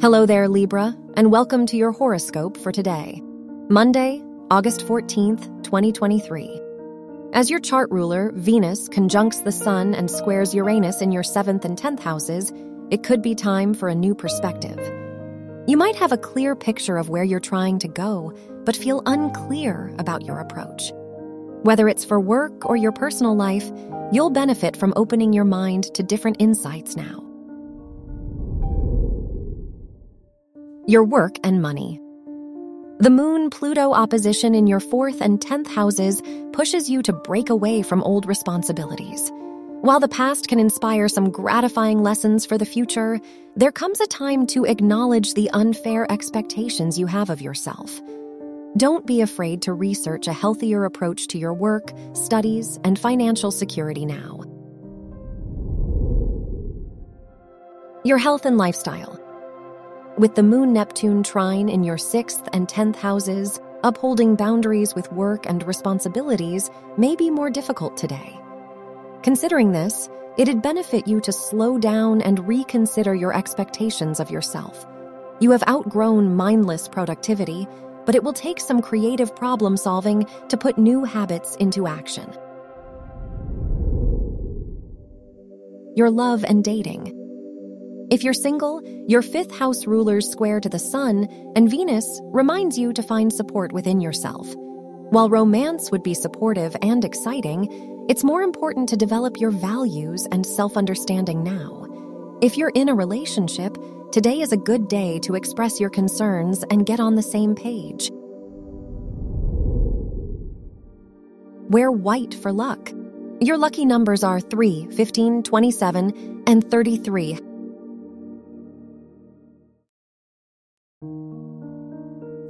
Hello there, Libra, and welcome to your horoscope for today, Monday, August 14th, 2023. As your chart ruler, Venus, conjuncts the Sun and squares Uranus in your 7th and 10th houses, it could be time for a new perspective. You might have a clear picture of where you're trying to go, but feel unclear about your approach. Whether it's for work or your personal life, you'll benefit from opening your mind to different insights now. Your work and money. The Moon Pluto opposition in your fourth and tenth houses pushes you to break away from old responsibilities. While the past can inspire some gratifying lessons for the future, there comes a time to acknowledge the unfair expectations you have of yourself. Don't be afraid to research a healthier approach to your work, studies, and financial security now. Your health and lifestyle. With the Moon Neptune trine in your sixth and tenth houses, upholding boundaries with work and responsibilities may be more difficult today. Considering this, it'd benefit you to slow down and reconsider your expectations of yourself. You have outgrown mindless productivity, but it will take some creative problem solving to put new habits into action. Your love and dating. If you're single, your fifth house ruler's square to the sun and Venus reminds you to find support within yourself. While romance would be supportive and exciting, it's more important to develop your values and self understanding now. If you're in a relationship, today is a good day to express your concerns and get on the same page. Wear white for luck. Your lucky numbers are 3, 15, 27, and 33.